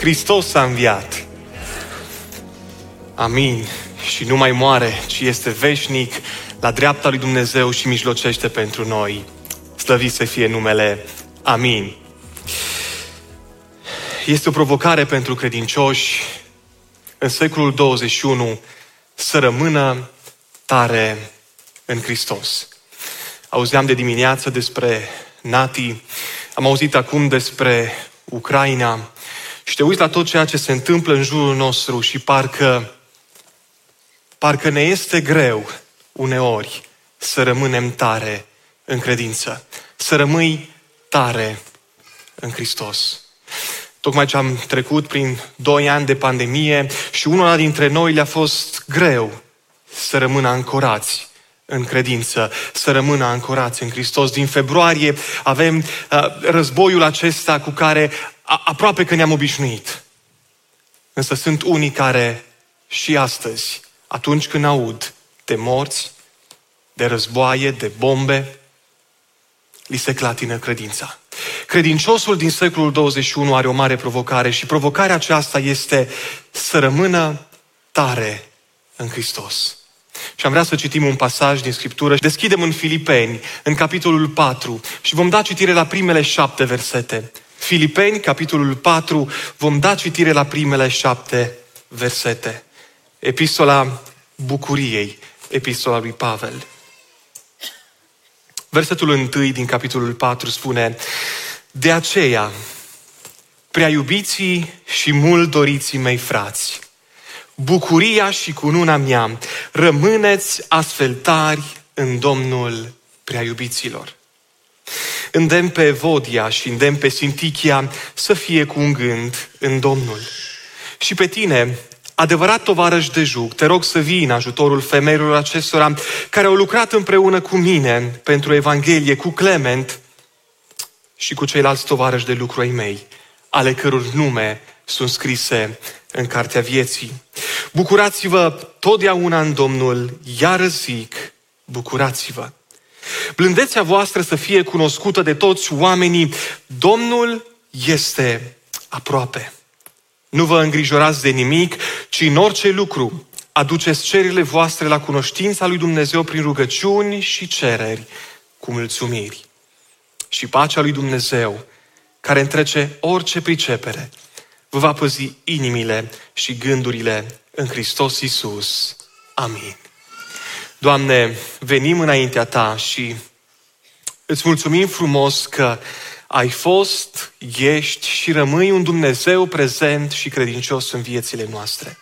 Hristos a înviat. Amin. Și nu mai moare, ci este veșnic la dreapta lui Dumnezeu și mijlocește pentru noi. Slăvit să fie numele. Amin. Este o provocare pentru credincioși în secolul 21 să rămână tare în Hristos. Auzeam de dimineață despre Nati, am auzit acum despre Ucraina și te uiți la tot ceea ce se întâmplă în jurul nostru și parcă, parcă ne este greu uneori să rămânem tare în credință, să rămâi tare în Hristos. Tocmai ce am trecut prin doi ani de pandemie și unul dintre noi le-a fost greu să rămână ancorați în credință, să rămână ancorați în Hristos. Din februarie avem uh, războiul acesta cu care a, aproape că ne-am obișnuit. Însă sunt unii care și astăzi, atunci când aud de morți, de războaie, de bombe, li se clatină credința. Credinciosul din secolul 21 are o mare provocare și provocarea aceasta este să rămână tare în Hristos. Și am vrea să citim un pasaj din Scriptură. Deschidem în Filipeni, în capitolul 4 și vom da citire la primele șapte versete. Filipeni, capitolul 4, vom da citire la primele șapte versete. Epistola bucuriei, epistola lui Pavel. Versetul 1 din capitolul 4 spune De aceea, prea iubiții și mult doriții mei frați, bucuria și cununa mea, rămâneți astfel tari în Domnul prea iubiților. Îndemn pe Evodia și îndemn pe Sintichia să fie cu un gând în Domnul. Și pe tine, adevărat tovarăș de juc, te rog să vii în ajutorul femeilor acestora care au lucrat împreună cu mine pentru Evanghelie, cu Clement și cu ceilalți tovarăși de lucru ai mei, ale căror nume sunt scrise în cartea vieții. Bucurați-vă totdeauna în Domnul, iar zic, bucurați-vă. Blândețea voastră să fie cunoscută de toți oamenii. Domnul este aproape. Nu vă îngrijorați de nimic, ci în orice lucru aduceți cererile voastre la cunoștința lui Dumnezeu prin rugăciuni și cereri cu mulțumiri. Și pacea lui Dumnezeu, care întrece orice pricepere, vă va păzi inimile și gândurile în Hristos Isus. Amin. Doamne, venim înaintea Ta și îți mulțumim frumos că ai fost, ești și rămâi un Dumnezeu prezent și credincios în viețile noastre.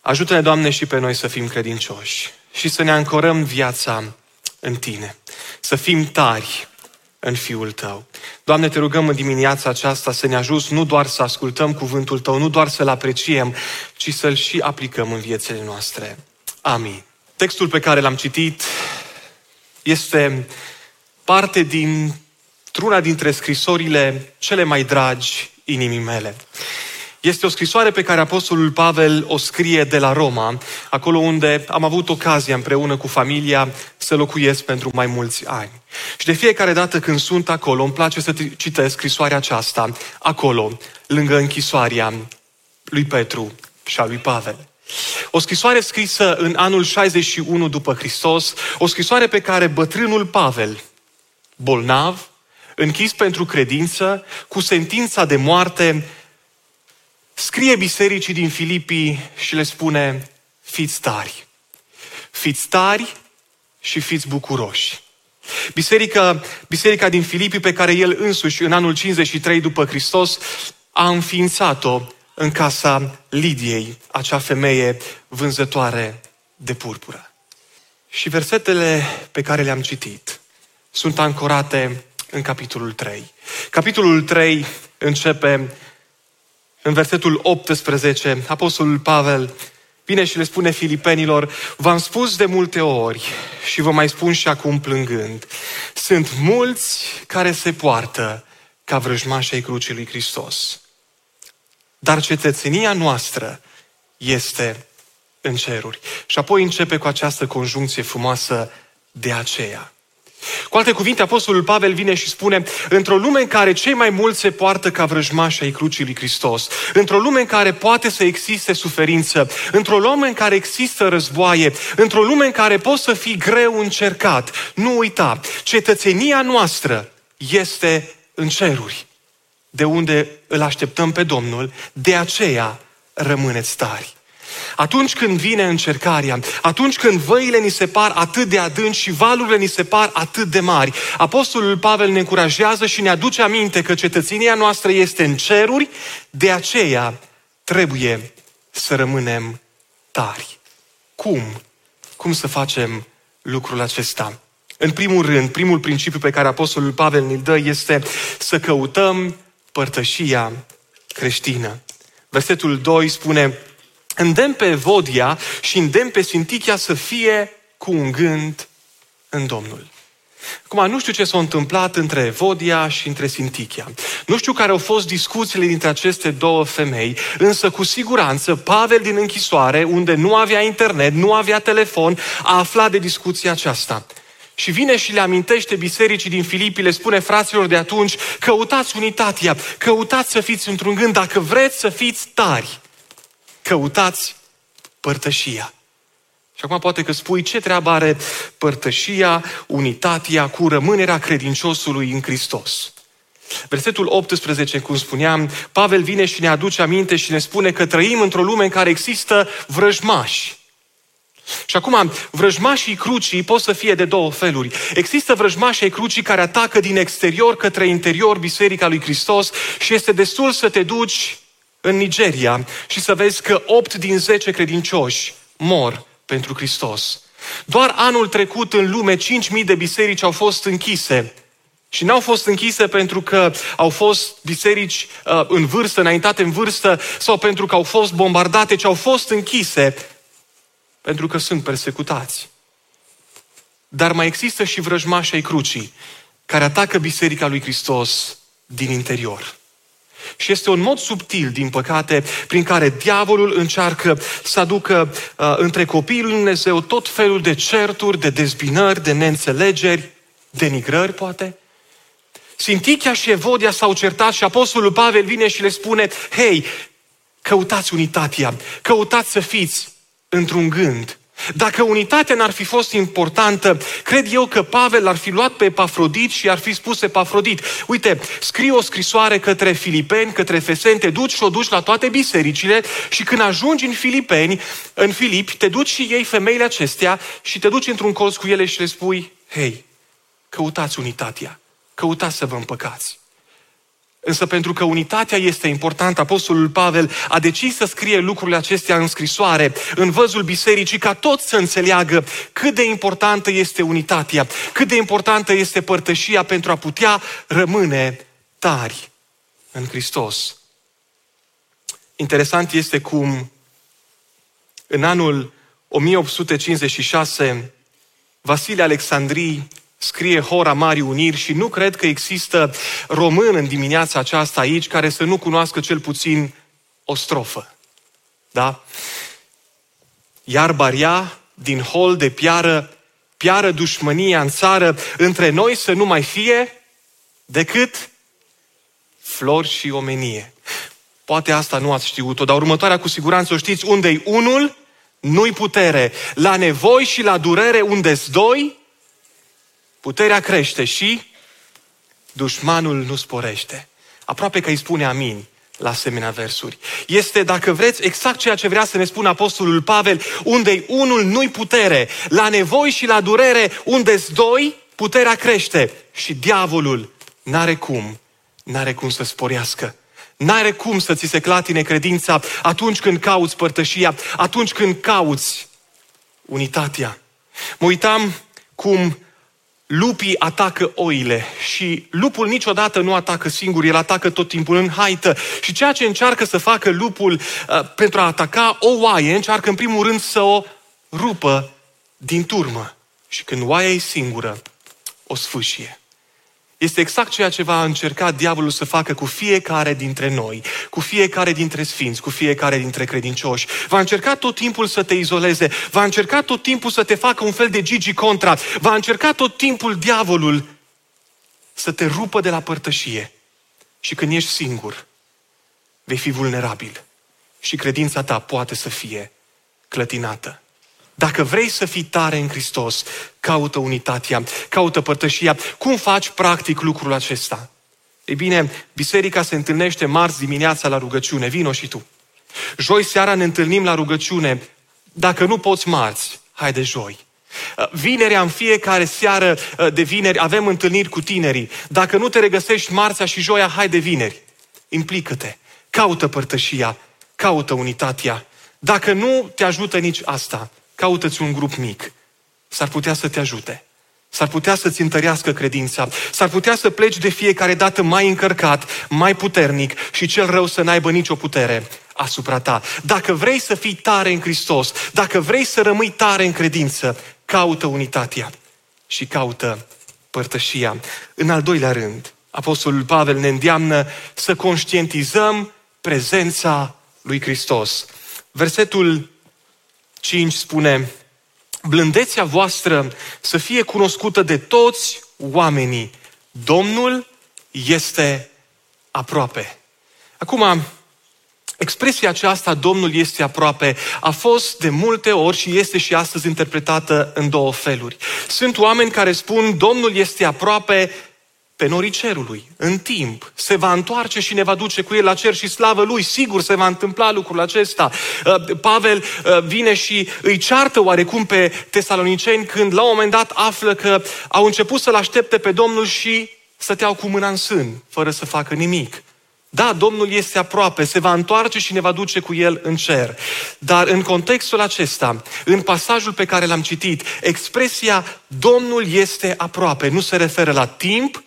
Ajută-ne, Doamne, și pe noi să fim credincioși și să ne ancorăm viața în Tine, să fim tari în Fiul Tău. Doamne, te rugăm în dimineața aceasta să ne ajuți nu doar să ascultăm cuvântul Tău, nu doar să-L apreciem, ci să-L și aplicăm în viețile noastre. Amin. Textul pe care l-am citit este parte din una dintre scrisorile cele mai dragi inimii mele. Este o scrisoare pe care Apostolul Pavel o scrie de la Roma, acolo unde am avut ocazia împreună cu familia să locuiesc pentru mai mulți ani. Și de fiecare dată când sunt acolo, îmi place să citesc scrisoarea aceasta, acolo, lângă închisoarea lui Petru și a lui Pavel. O scrisoare scrisă în anul 61 după Hristos, o scrisoare pe care bătrânul Pavel, bolnav, închis pentru credință, cu sentința de moarte, scrie bisericii din Filipii și le spune, fiți tari, fiți tari și fiți bucuroși. Biserica, biserica din Filipii pe care el însuși în anul 53 după Hristos a înființat-o în casa Lidiei, acea femeie vânzătoare de purpură. Și versetele pe care le-am citit sunt ancorate în capitolul 3. Capitolul 3 începe în versetul 18. Apostolul Pavel vine și le spune filipenilor, v-am spus de multe ori și vă mai spun și acum plângând, sunt mulți care se poartă ca vrăjmașii crucii lui Hristos. Dar cetățenia noastră este în ceruri. Și apoi începe cu această conjuncție frumoasă de aceea. Cu alte cuvinte, Apostolul Pavel vine și spune, într-o lume în care cei mai mulți se poartă ca vrăjmași ai crucii lui Hristos, într-o lume în care poate să existe suferință, într-o lume în care există războaie, într-o lume în care poți să fii greu încercat, nu uita, cetățenia noastră este în ceruri, de unde îl așteptăm pe Domnul, de aceea rămâneți tari. Atunci când vine încercarea, atunci când văile ni se par atât de adânci și valurile ni se par atât de mari, Apostolul Pavel ne încurajează și ne aduce aminte că cetățenia noastră este în ceruri, de aceea trebuie să rămânem tari. Cum? Cum să facem lucrul acesta? În primul rând, primul principiu pe care Apostolul Pavel ne-l dă este să căutăm părtășia creștină. Versetul 2 spune, îndemn pe Vodia și îndemn pe Sintichia să fie cu un gând în Domnul. Acum, nu știu ce s-a întâmplat între Vodia și între Sintichia. Nu știu care au fost discuțiile dintre aceste două femei, însă cu siguranță Pavel din închisoare, unde nu avea internet, nu avea telefon, a aflat de discuția aceasta. Și vine și le amintește bisericii din Filipi, le spune fraților de atunci, căutați unitatea, căutați să fiți într-un gând, dacă vreți să fiți tari căutați părtășia. Și acum poate că spui ce treabă are părtășia, unitatea cu rămânerea credinciosului în Hristos. Versetul 18, cum spuneam, Pavel vine și ne aduce aminte și ne spune că trăim într-o lume în care există vrăjmași. Și acum, vrăjmașii crucii pot să fie de două feluri. Există vrăjmașii crucii care atacă din exterior către interior Biserica lui Hristos și este destul să te duci în Nigeria și să vezi că 8 din 10 credincioși mor pentru Hristos. Doar anul trecut în lume 5.000 de biserici au fost închise. Și n-au fost închise pentru că au fost biserici uh, în vârstă, înaintate în vârstă, sau pentru că au fost bombardate, ci au fost închise pentru că sunt persecutați. Dar mai există și vrăjmașii ai crucii, care atacă Biserica lui Hristos din interior. Și este un mod subtil, din păcate, prin care diavolul încearcă să aducă uh, între copiii lui Dumnezeu tot felul de certuri, de dezbinări, de neînțelegeri, denigrări, poate. Sintichia și Evodia s-au certat și Apostolul Pavel vine și le spune, hei, căutați unitatea, căutați să fiți într-un gând, dacă unitatea n-ar fi fost importantă, cred eu că Pavel l-ar fi luat pe Epafrodit și ar fi spus Epafrodit, uite, scrie o scrisoare către Filipeni, către Feseni, te duci și o duci la toate bisericile și când ajungi în Filipeni, în Filipi, te duci și iei femeile acestea și te duci într-un colț cu ele și le spui, hei, căutați unitatea, căutați să vă împăcați. Însă pentru că unitatea este importantă, Apostolul Pavel a decis să scrie lucrurile acestea în scrisoare, în văzul bisericii, ca toți să înțeleagă cât de importantă este unitatea, cât de importantă este părtășia pentru a putea rămâne tari în Hristos. Interesant este cum în anul 1856 Vasile Alexandrii scrie Hora Mari Uniri și nu cred că există român în dimineața aceasta aici care să nu cunoască cel puțin o strofă. Da? Iar baria din hol de piară, piară dușmânia în țară, între noi să nu mai fie decât flori și omenie. Poate asta nu ați știut-o, dar următoarea cu siguranță o știți. Unde-i unul, nu-i putere. La nevoi și la durere unde-s doi, Puterea crește și dușmanul nu sporește. Aproape că îi spune amin la asemenea versuri. Este, dacă vreți, exact ceea ce vrea să ne spună Apostolul Pavel, unde unul nu-i putere, la nevoi și la durere, unde-s doi, puterea crește și diavolul n-are cum, n-are cum să sporească. N-are cum să ți se clatine credința atunci când cauți părtășia, atunci când cauți unitatea. Mă uitam cum lupii atacă oile și lupul niciodată nu atacă singur, el atacă tot timpul în haită. Și ceea ce încearcă să facă lupul uh, pentru a ataca o oaie, încearcă în primul rând să o rupă din turmă. Și când oaia e singură, o sfâșie. Este exact ceea ce va încerca diavolul să facă cu fiecare dintre noi, cu fiecare dintre sfinți, cu fiecare dintre credincioși. Va încerca tot timpul să te izoleze, va încerca tot timpul să te facă un fel de Gigi Contra, va încerca tot timpul diavolul să te rupă de la părtășie. Și când ești singur, vei fi vulnerabil și credința ta poate să fie clătinată. Dacă vrei să fii tare în Hristos, caută unitatea, caută părtășia. Cum faci practic lucrul acesta? Ei bine, biserica se întâlnește marți dimineața la rugăciune, vino și tu. Joi seara ne întâlnim la rugăciune. Dacă nu poți marți, hai de joi. Vinerea în fiecare seară de vineri avem întâlniri cu tinerii. Dacă nu te regăsești marțea și joia, hai de vineri. Implică-te. Caută părtășia. Caută unitatea. Dacă nu te ajută nici asta, caută-ți un grup mic. S-ar putea să te ajute. S-ar putea să-ți întărească credința. S-ar putea să pleci de fiecare dată mai încărcat, mai puternic și cel rău să n-aibă nicio putere asupra ta. Dacă vrei să fii tare în Hristos, dacă vrei să rămâi tare în credință, caută unitatea și caută părtășia. În al doilea rând, Apostolul Pavel ne îndeamnă să conștientizăm prezența lui Hristos. Versetul 5 spune, blândețea voastră să fie cunoscută de toți oamenii. Domnul este aproape. Acum, expresia aceasta, Domnul este aproape, a fost de multe ori și este și astăzi interpretată în două feluri. Sunt oameni care spun, Domnul este aproape pe norii cerului, în timp, se va întoarce și ne va duce cu el la cer și slavă lui. Sigur se va întâmpla lucrul acesta. Uh, Pavel uh, vine și îi ceartă oarecum pe tesaloniceni când la un moment dat află că au început să-L aștepte pe Domnul și stăteau cu mâna în sân, fără să facă nimic. Da, Domnul este aproape, se va întoarce și ne va duce cu El în cer. Dar în contextul acesta, în pasajul pe care l-am citit, expresia Domnul este aproape nu se referă la timp,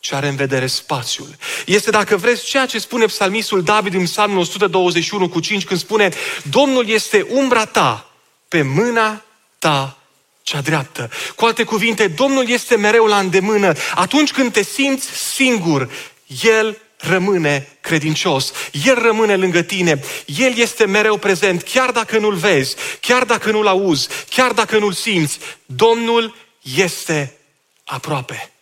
ce are în vedere spațiul. Este, dacă vreți, ceea ce spune psalmistul David în psalmul 121 cu 5, când spune Domnul este umbra ta pe mâna ta cea dreaptă. Cu alte cuvinte, Domnul este mereu la îndemână. Atunci când te simți singur, El rămâne credincios. El rămâne lângă tine. El este mereu prezent, chiar dacă nu-L vezi, chiar dacă nu-L auzi, chiar dacă nu-L simți. Domnul este aproape.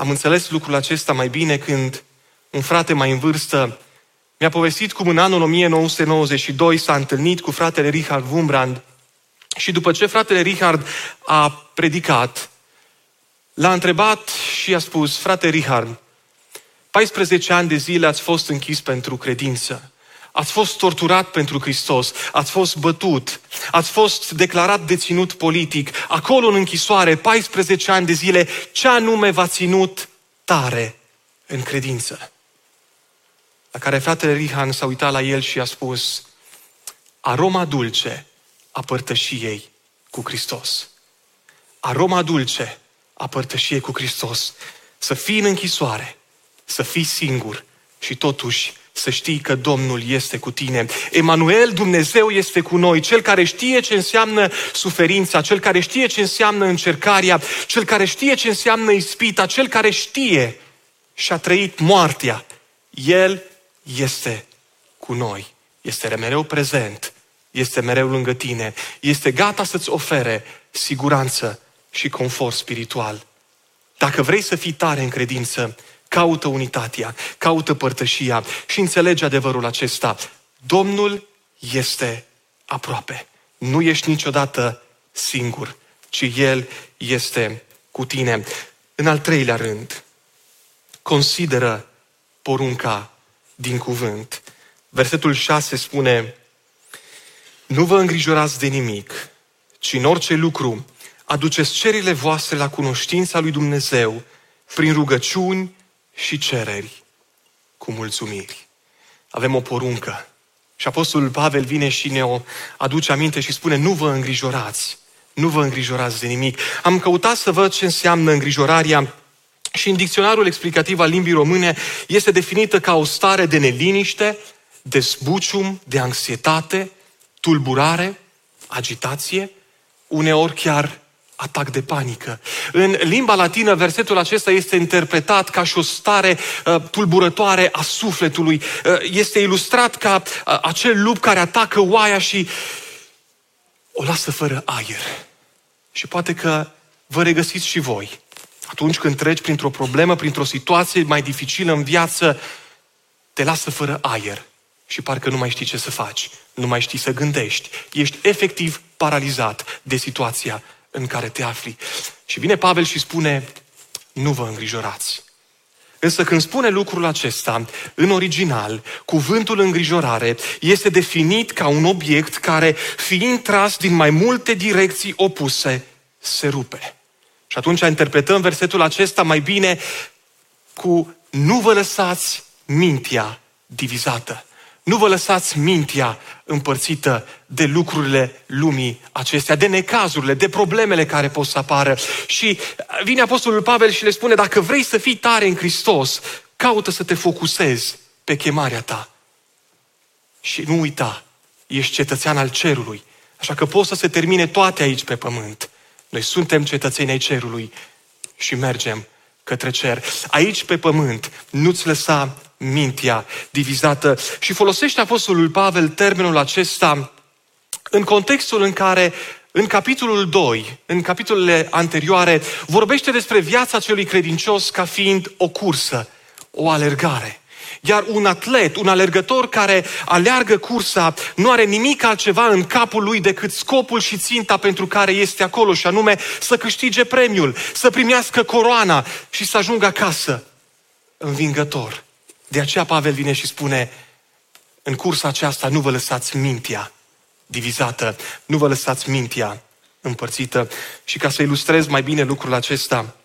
Am înțeles lucrul acesta mai bine când un frate mai în vârstă mi-a povestit cum în anul 1992 s-a întâlnit cu fratele Richard Wumbrand și după ce fratele Richard a predicat, l-a întrebat și a spus, frate Richard, 14 ani de zile ați fost închis pentru credință. Ați fost torturat pentru Hristos, ați fost bătut, ați fost declarat deținut politic, acolo în închisoare, 14 ani de zile, ce anume v-a ținut tare în credință? La care fratele Rihan s-a uitat la el și a spus, aroma dulce a părtășiei cu Hristos. Aroma dulce a părtășiei cu Hristos. Să fii în închisoare, să fii singur și totuși să știi că Domnul este cu tine. Emanuel, Dumnezeu este cu noi, cel care știe ce înseamnă suferința, cel care știe ce înseamnă încercarea, cel care știe ce înseamnă ispita, cel care știe și a trăit moartea. El este cu noi, este mereu prezent, este mereu lângă tine, este gata să-ți ofere siguranță și confort spiritual. Dacă vrei să fii tare în credință, caută unitatea, caută părtășia și înțelege adevărul acesta. Domnul este aproape. Nu ești niciodată singur, ci El este cu tine. În al treilea rând, consideră porunca din cuvânt. Versetul 6 spune, nu vă îngrijorați de nimic, ci în orice lucru aduceți cerile voastre la cunoștința lui Dumnezeu prin rugăciuni și cereri cu mulțumiri. Avem o poruncă. Și Apostolul Pavel vine și ne o aduce aminte și spune, nu vă îngrijorați Nu vă îngrijorați de nimic. Am căutat să văd ce înseamnă îngrijorarea și în dicționarul explicativ al limbii române este definită ca o stare de neliniște, de zbucium, de anxietate, tulburare, agitație, uneori chiar atac de panică. În limba latină, versetul acesta este interpretat ca și o stare uh, tulburătoare a sufletului. Uh, este ilustrat ca uh, acel lup care atacă oaia și o lasă fără aer. Și poate că vă regăsiți și voi. Atunci când treci printr-o problemă, printr-o situație mai dificilă în viață, te lasă fără aer și parcă nu mai știi ce să faci, nu mai știi să gândești. Ești efectiv paralizat de situația în care te afli. Și vine Pavel și spune, nu vă îngrijorați. Însă când spune lucrul acesta, în original, cuvântul îngrijorare este definit ca un obiect care, fiind tras din mai multe direcții opuse, se rupe. Și atunci interpretăm versetul acesta mai bine cu nu vă lăsați mintea divizată. Nu vă lăsați mintea împărțită de lucrurile lumii acestea, de necazurile, de problemele care pot să apară. Și vine Apostolul Pavel și le spune, dacă vrei să fii tare în Hristos, caută să te focusezi pe chemarea ta. Și nu uita, ești cetățean al cerului, așa că poți să se termine toate aici pe pământ. Noi suntem cetățeni ai cerului și mergem către cer. Aici pe pământ nu-ți lăsa mintea divizată. Și folosește Apostolul Pavel termenul acesta în contextul în care în capitolul 2, în capitolele anterioare, vorbește despre viața celui credincios ca fiind o cursă, o alergare. Iar un atlet, un alergător care aleargă cursa, nu are nimic altceva în capul lui decât scopul și ținta pentru care este acolo, și anume să câștige premiul, să primească coroana și să ajungă acasă învingător. De aceea Pavel vine și spune, în cursa aceasta nu vă lăsați mintea divizată, nu vă lăsați mintea împărțită. Și ca să ilustrez mai bine lucrul acesta,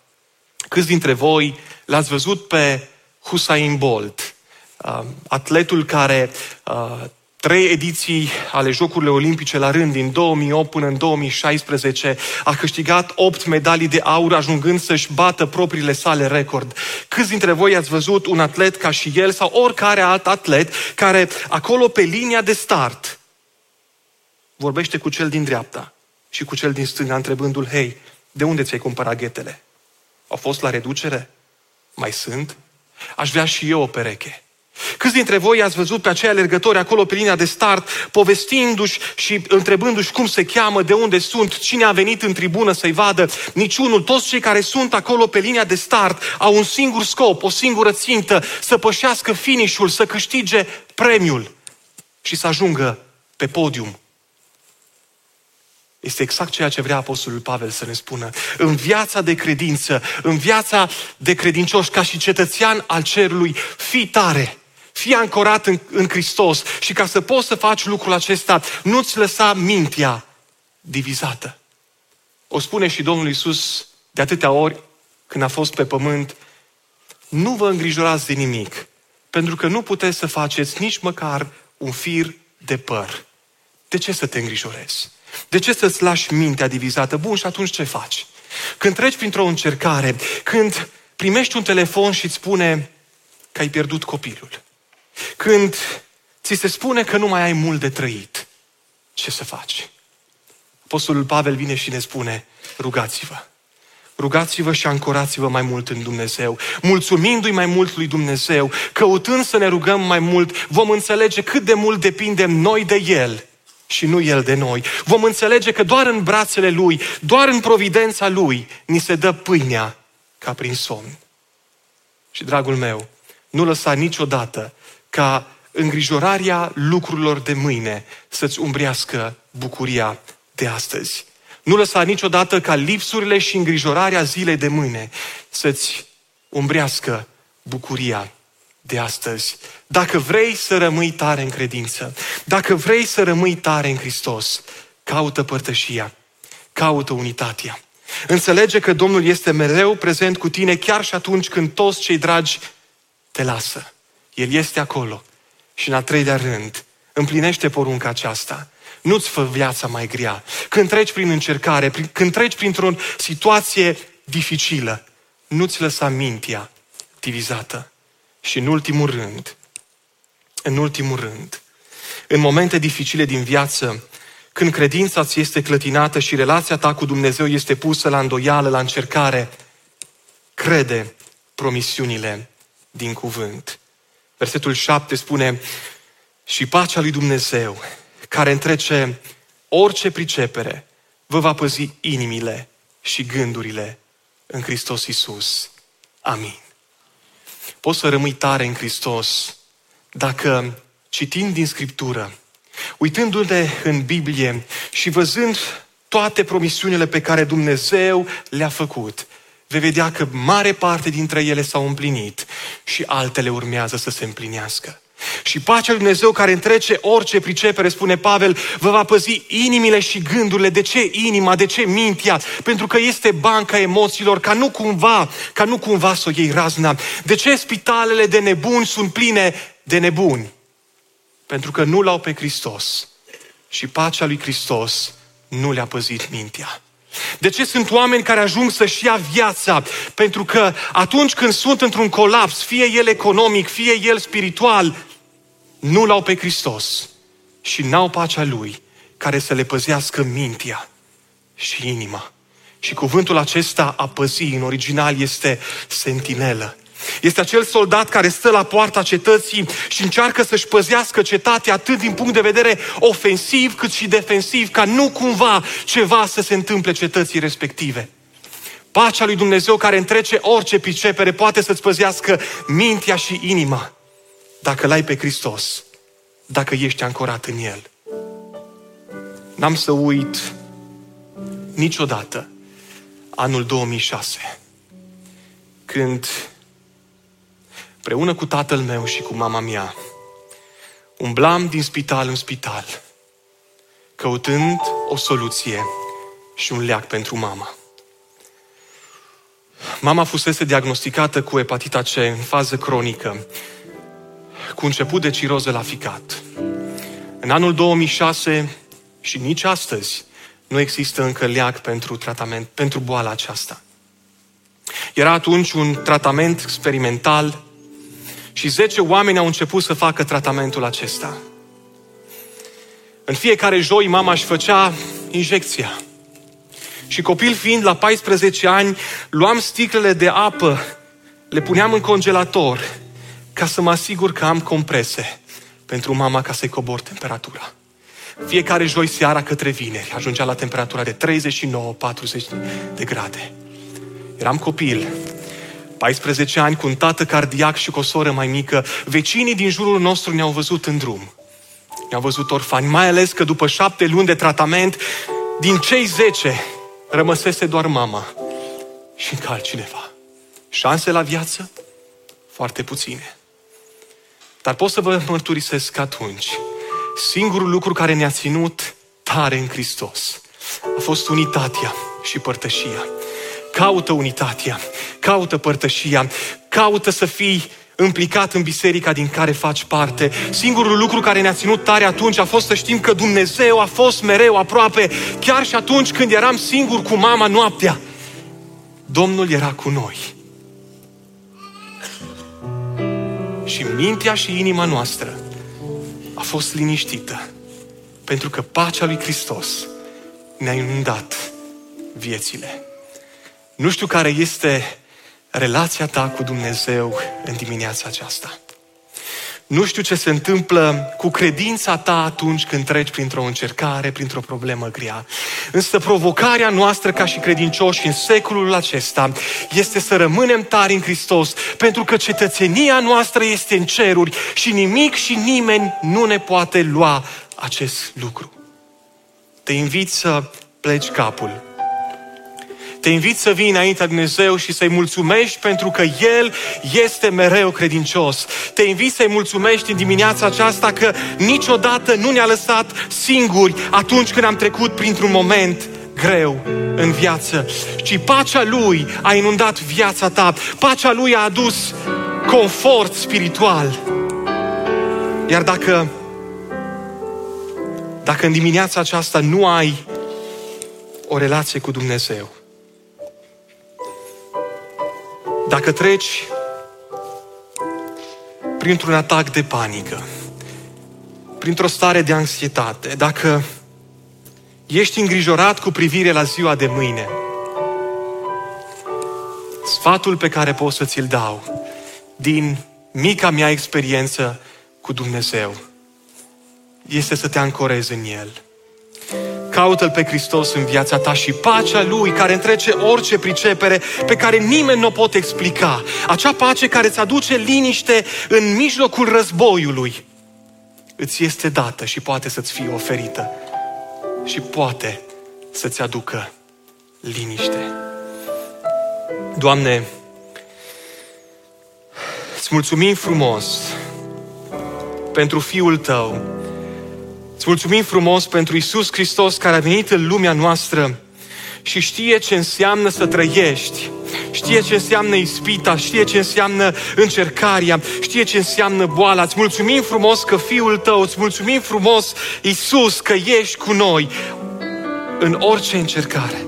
câți dintre voi l-ați văzut pe Hussein Bolt, uh, atletul care uh, trei ediții ale Jocurilor Olimpice la rând, din 2008 până în 2016, a câștigat 8 medalii de aur, ajungând să-și bată propriile sale record. Câți dintre voi ați văzut un atlet ca și el sau oricare alt atlet care acolo pe linia de start vorbește cu cel din dreapta și cu cel din stânga întrebându-l, hei, de unde ți-ai cumpărat ghetele? Au fost la reducere? Mai sunt? Aș vrea și eu o pereche. Câți dintre voi ați văzut pe acei alergători acolo pe linia de start, povestindu-și și întrebându-și cum se cheamă, de unde sunt, cine a venit în tribună să-i vadă? Niciunul. Toți cei care sunt acolo pe linia de start au un singur scop, o singură țintă, să pășească finișul, să câștige premiul și să ajungă pe podium. Este exact ceea ce vrea Apostolul Pavel să ne spună. În viața de credință, în viața de credincioși, ca și cetățean al cerului, fii tare fii ancorat în, în Hristos și ca să poți să faci lucrul acesta, nu-ți lăsa mintea divizată. O spune și Domnul Isus de atâtea ori când a fost pe pământ, nu vă îngrijorați de nimic, pentru că nu puteți să faceți nici măcar un fir de păr. De ce să te îngrijorezi? De ce să-ți lași mintea divizată? Bun, și atunci ce faci? Când treci printr-o încercare, când primești un telefon și îți spune că ai pierdut copilul, când ți se spune că nu mai ai mult de trăit, ce să faci? Apostolul Pavel vine și ne spune, rugați-vă. Rugați-vă și ancorați-vă mai mult în Dumnezeu. Mulțumindu-i mai mult lui Dumnezeu, căutând să ne rugăm mai mult, vom înțelege cât de mult depindem noi de El și nu El de noi. Vom înțelege că doar în brațele Lui, doar în providența Lui, ni se dă pâinea ca prin somn. Și, dragul meu, nu lăsa niciodată ca îngrijorarea lucrurilor de mâine să-ți umbrească bucuria de astăzi. Nu lăsa niciodată ca lipsurile și îngrijorarea zilei de mâine să-ți umbrească bucuria de astăzi. Dacă vrei să rămâi tare în credință, dacă vrei să rămâi tare în Hristos, caută părtășia, caută unitatea. Înțelege că Domnul este mereu prezent cu tine chiar și atunci când toți cei dragi te lasă. El este acolo. Și în al treilea rând, împlinește porunca aceasta. nu-ți fă viața mai grea. Când treci prin încercare, când treci printr-o situație dificilă, nu-ți lăsa mintea divizată. Și în ultimul rând, în ultimul rând, în momente dificile din viață, când credința ți este clătinată și relația ta cu Dumnezeu este pusă la îndoială, la încercare, crede promisiunile din cuvânt. Versetul 7 spune, și pacea lui Dumnezeu, care întrece orice pricepere, vă va păzi inimile și gândurile în Hristos Isus. Amin. Poți să rămâi tare în Hristos dacă citind din Scriptură, uitându-te în Biblie și văzând toate promisiunile pe care Dumnezeu le-a făcut, vei vedea că mare parte dintre ele s-au împlinit și altele urmează să se împlinească. Și pacea lui Dumnezeu care întrece orice pricepere, spune Pavel, vă va păzi inimile și gândurile. De ce inima? De ce mintea? Pentru că este banca emoțiilor, ca nu cumva, ca nu cumva să o iei razna. De ce spitalele de nebuni sunt pline de nebuni? Pentru că nu l-au pe Hristos. Și pacea lui Hristos nu le-a păzit mintea. De ce sunt oameni care ajung să-și ia viața? Pentru că atunci când sunt într-un colaps, fie el economic, fie el spiritual, nu l-au pe Hristos și n-au pacea Lui care să le păzească mintea și inima. Și cuvântul acesta a păzi în original este sentinelă. Este acel soldat care stă la poarta cetății și încearcă să-și păzească cetatea atât din punct de vedere ofensiv cât și defensiv, ca nu cumva ceva să se întâmple cetății respective. Pacea lui Dumnezeu care întrece orice pricepere poate să-ți păzească mintea și inima dacă l-ai pe Hristos, dacă ești ancorat în El. N-am să uit niciodată anul 2006, când împreună cu tatăl meu și cu mama mea, umblam din spital în spital, căutând o soluție și un leac pentru mama. Mama fusese diagnosticată cu hepatita C în fază cronică, cu început de ciroză la ficat. În anul 2006 și nici astăzi nu există încă leac pentru tratament, pentru boala aceasta. Era atunci un tratament experimental și 10 oameni au început să facă tratamentul acesta. În fiecare joi mama își făcea injecția. Și copil fiind la 14 ani, luam sticlele de apă, le puneam în congelator ca să mă asigur că am comprese pentru mama ca să-i cobor temperatura. Fiecare joi seara către vineri ajungea la temperatura de 39-40 de grade. Eram copil, 14 ani, cu un tată cardiac și cu o soră mai mică, vecinii din jurul nostru ne-au văzut în drum. Ne-au văzut orfani, mai ales că după șapte luni de tratament, din cei zece, rămăsese doar mama și încă altcineva. Șanse la viață? Foarte puține. Dar pot să vă mărturisesc atunci, singurul lucru care ne-a ținut tare în Hristos a fost unitatea și părtășia. Caută unitatea, caută părtășia, caută să fii implicat în biserica din care faci parte. Singurul lucru care ne-a ținut tare atunci a fost să știm că Dumnezeu a fost mereu aproape, chiar și atunci când eram singur cu mama noaptea. Domnul era cu noi. Și mintea și inima noastră a fost liniștită. Pentru că pacea lui Hristos ne-a inundat viețile. Nu știu care este relația ta cu Dumnezeu în dimineața aceasta. Nu știu ce se întâmplă cu credința ta atunci când treci printr-o încercare, printr-o problemă grea. Însă provocarea noastră ca și credincioși în secolul acesta este să rămânem tari în Hristos, pentru că cetățenia noastră este în ceruri și nimic și nimeni nu ne poate lua acest lucru. Te invit să pleci capul te invit să vii înaintea Dumnezeu și să-i mulțumești pentru că El este mereu credincios. Te invit să-i mulțumești în dimineața aceasta că niciodată nu ne-a lăsat singuri atunci când am trecut printr-un moment greu în viață. Și pacea Lui a inundat viața ta. Pacea Lui a adus confort spiritual. Iar dacă dacă în dimineața aceasta nu ai o relație cu Dumnezeu, dacă treci printr-un atac de panică, printr-o stare de anxietate, dacă ești îngrijorat cu privire la ziua de mâine, sfatul pe care pot să ți-l dau din mica mea experiență cu Dumnezeu este să te ancorezi în El. Caută-L pe Hristos în viața ta și pacea Lui care întrece orice pricepere pe care nimeni nu o pot explica. Acea pace care îți aduce liniște în mijlocul războiului îți este dată și poate să-ți fie oferită și poate să-ți aducă liniște. Doamne, îți mulțumim frumos pentru Fiul Tău. Îți mulțumim frumos pentru Isus Hristos care a venit în lumea noastră și știe ce înseamnă să trăiești, știe ce înseamnă ispita, știe ce înseamnă încercarea, știe ce înseamnă boala. Îți mulțumim frumos că Fiul Tău, îți mulțumim frumos, Isus, că ești cu noi în orice încercare,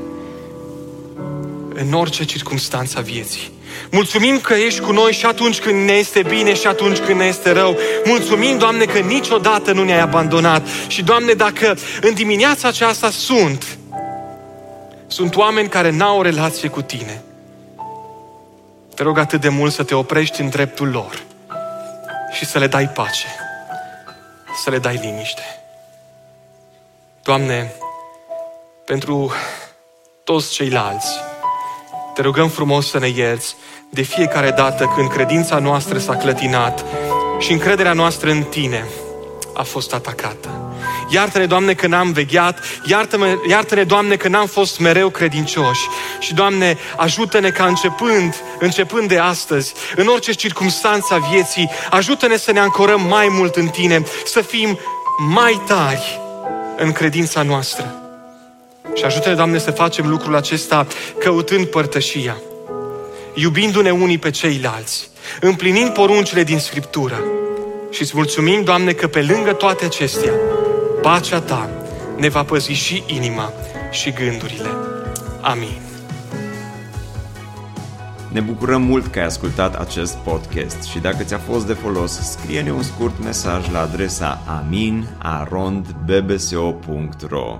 în orice circunstanță a vieții. Mulțumim că ești cu noi și atunci când ne este bine și atunci când ne este rău. Mulțumim, Doamne, că niciodată nu ne-ai abandonat. Și, Doamne, dacă în dimineața aceasta sunt, sunt oameni care n-au o relație cu Tine, te rog atât de mult să te oprești în dreptul lor și să le dai pace, să le dai liniște. Doamne, pentru toți ceilalți, te rugăm frumos să ne ierți de fiecare dată când credința noastră s-a clătinat și încrederea noastră în Tine a fost atacată. Iartă-ne, Doamne, că n-am vegheat, iartă-ne, iartă-ne, Doamne, că n-am fost mereu credincioși. Și, Doamne, ajută-ne ca începând, începând de astăzi, în orice circunstanță a vieții, ajută-ne să ne ancorăm mai mult în Tine, să fim mai tari în credința noastră. Și ajută-ne, Doamne, să facem lucrul acesta căutând părtășia, iubindu-ne unii pe ceilalți, împlinind poruncile din Scriptură. Și îți mulțumim, Doamne, că pe lângă toate acestea, pacea Ta ne va păzi și inima și gândurile. Amin. Ne bucurăm mult că ai ascultat acest podcast și dacă ți-a fost de folos, scrie-ne un scurt mesaj la adresa aminarondbbso.ro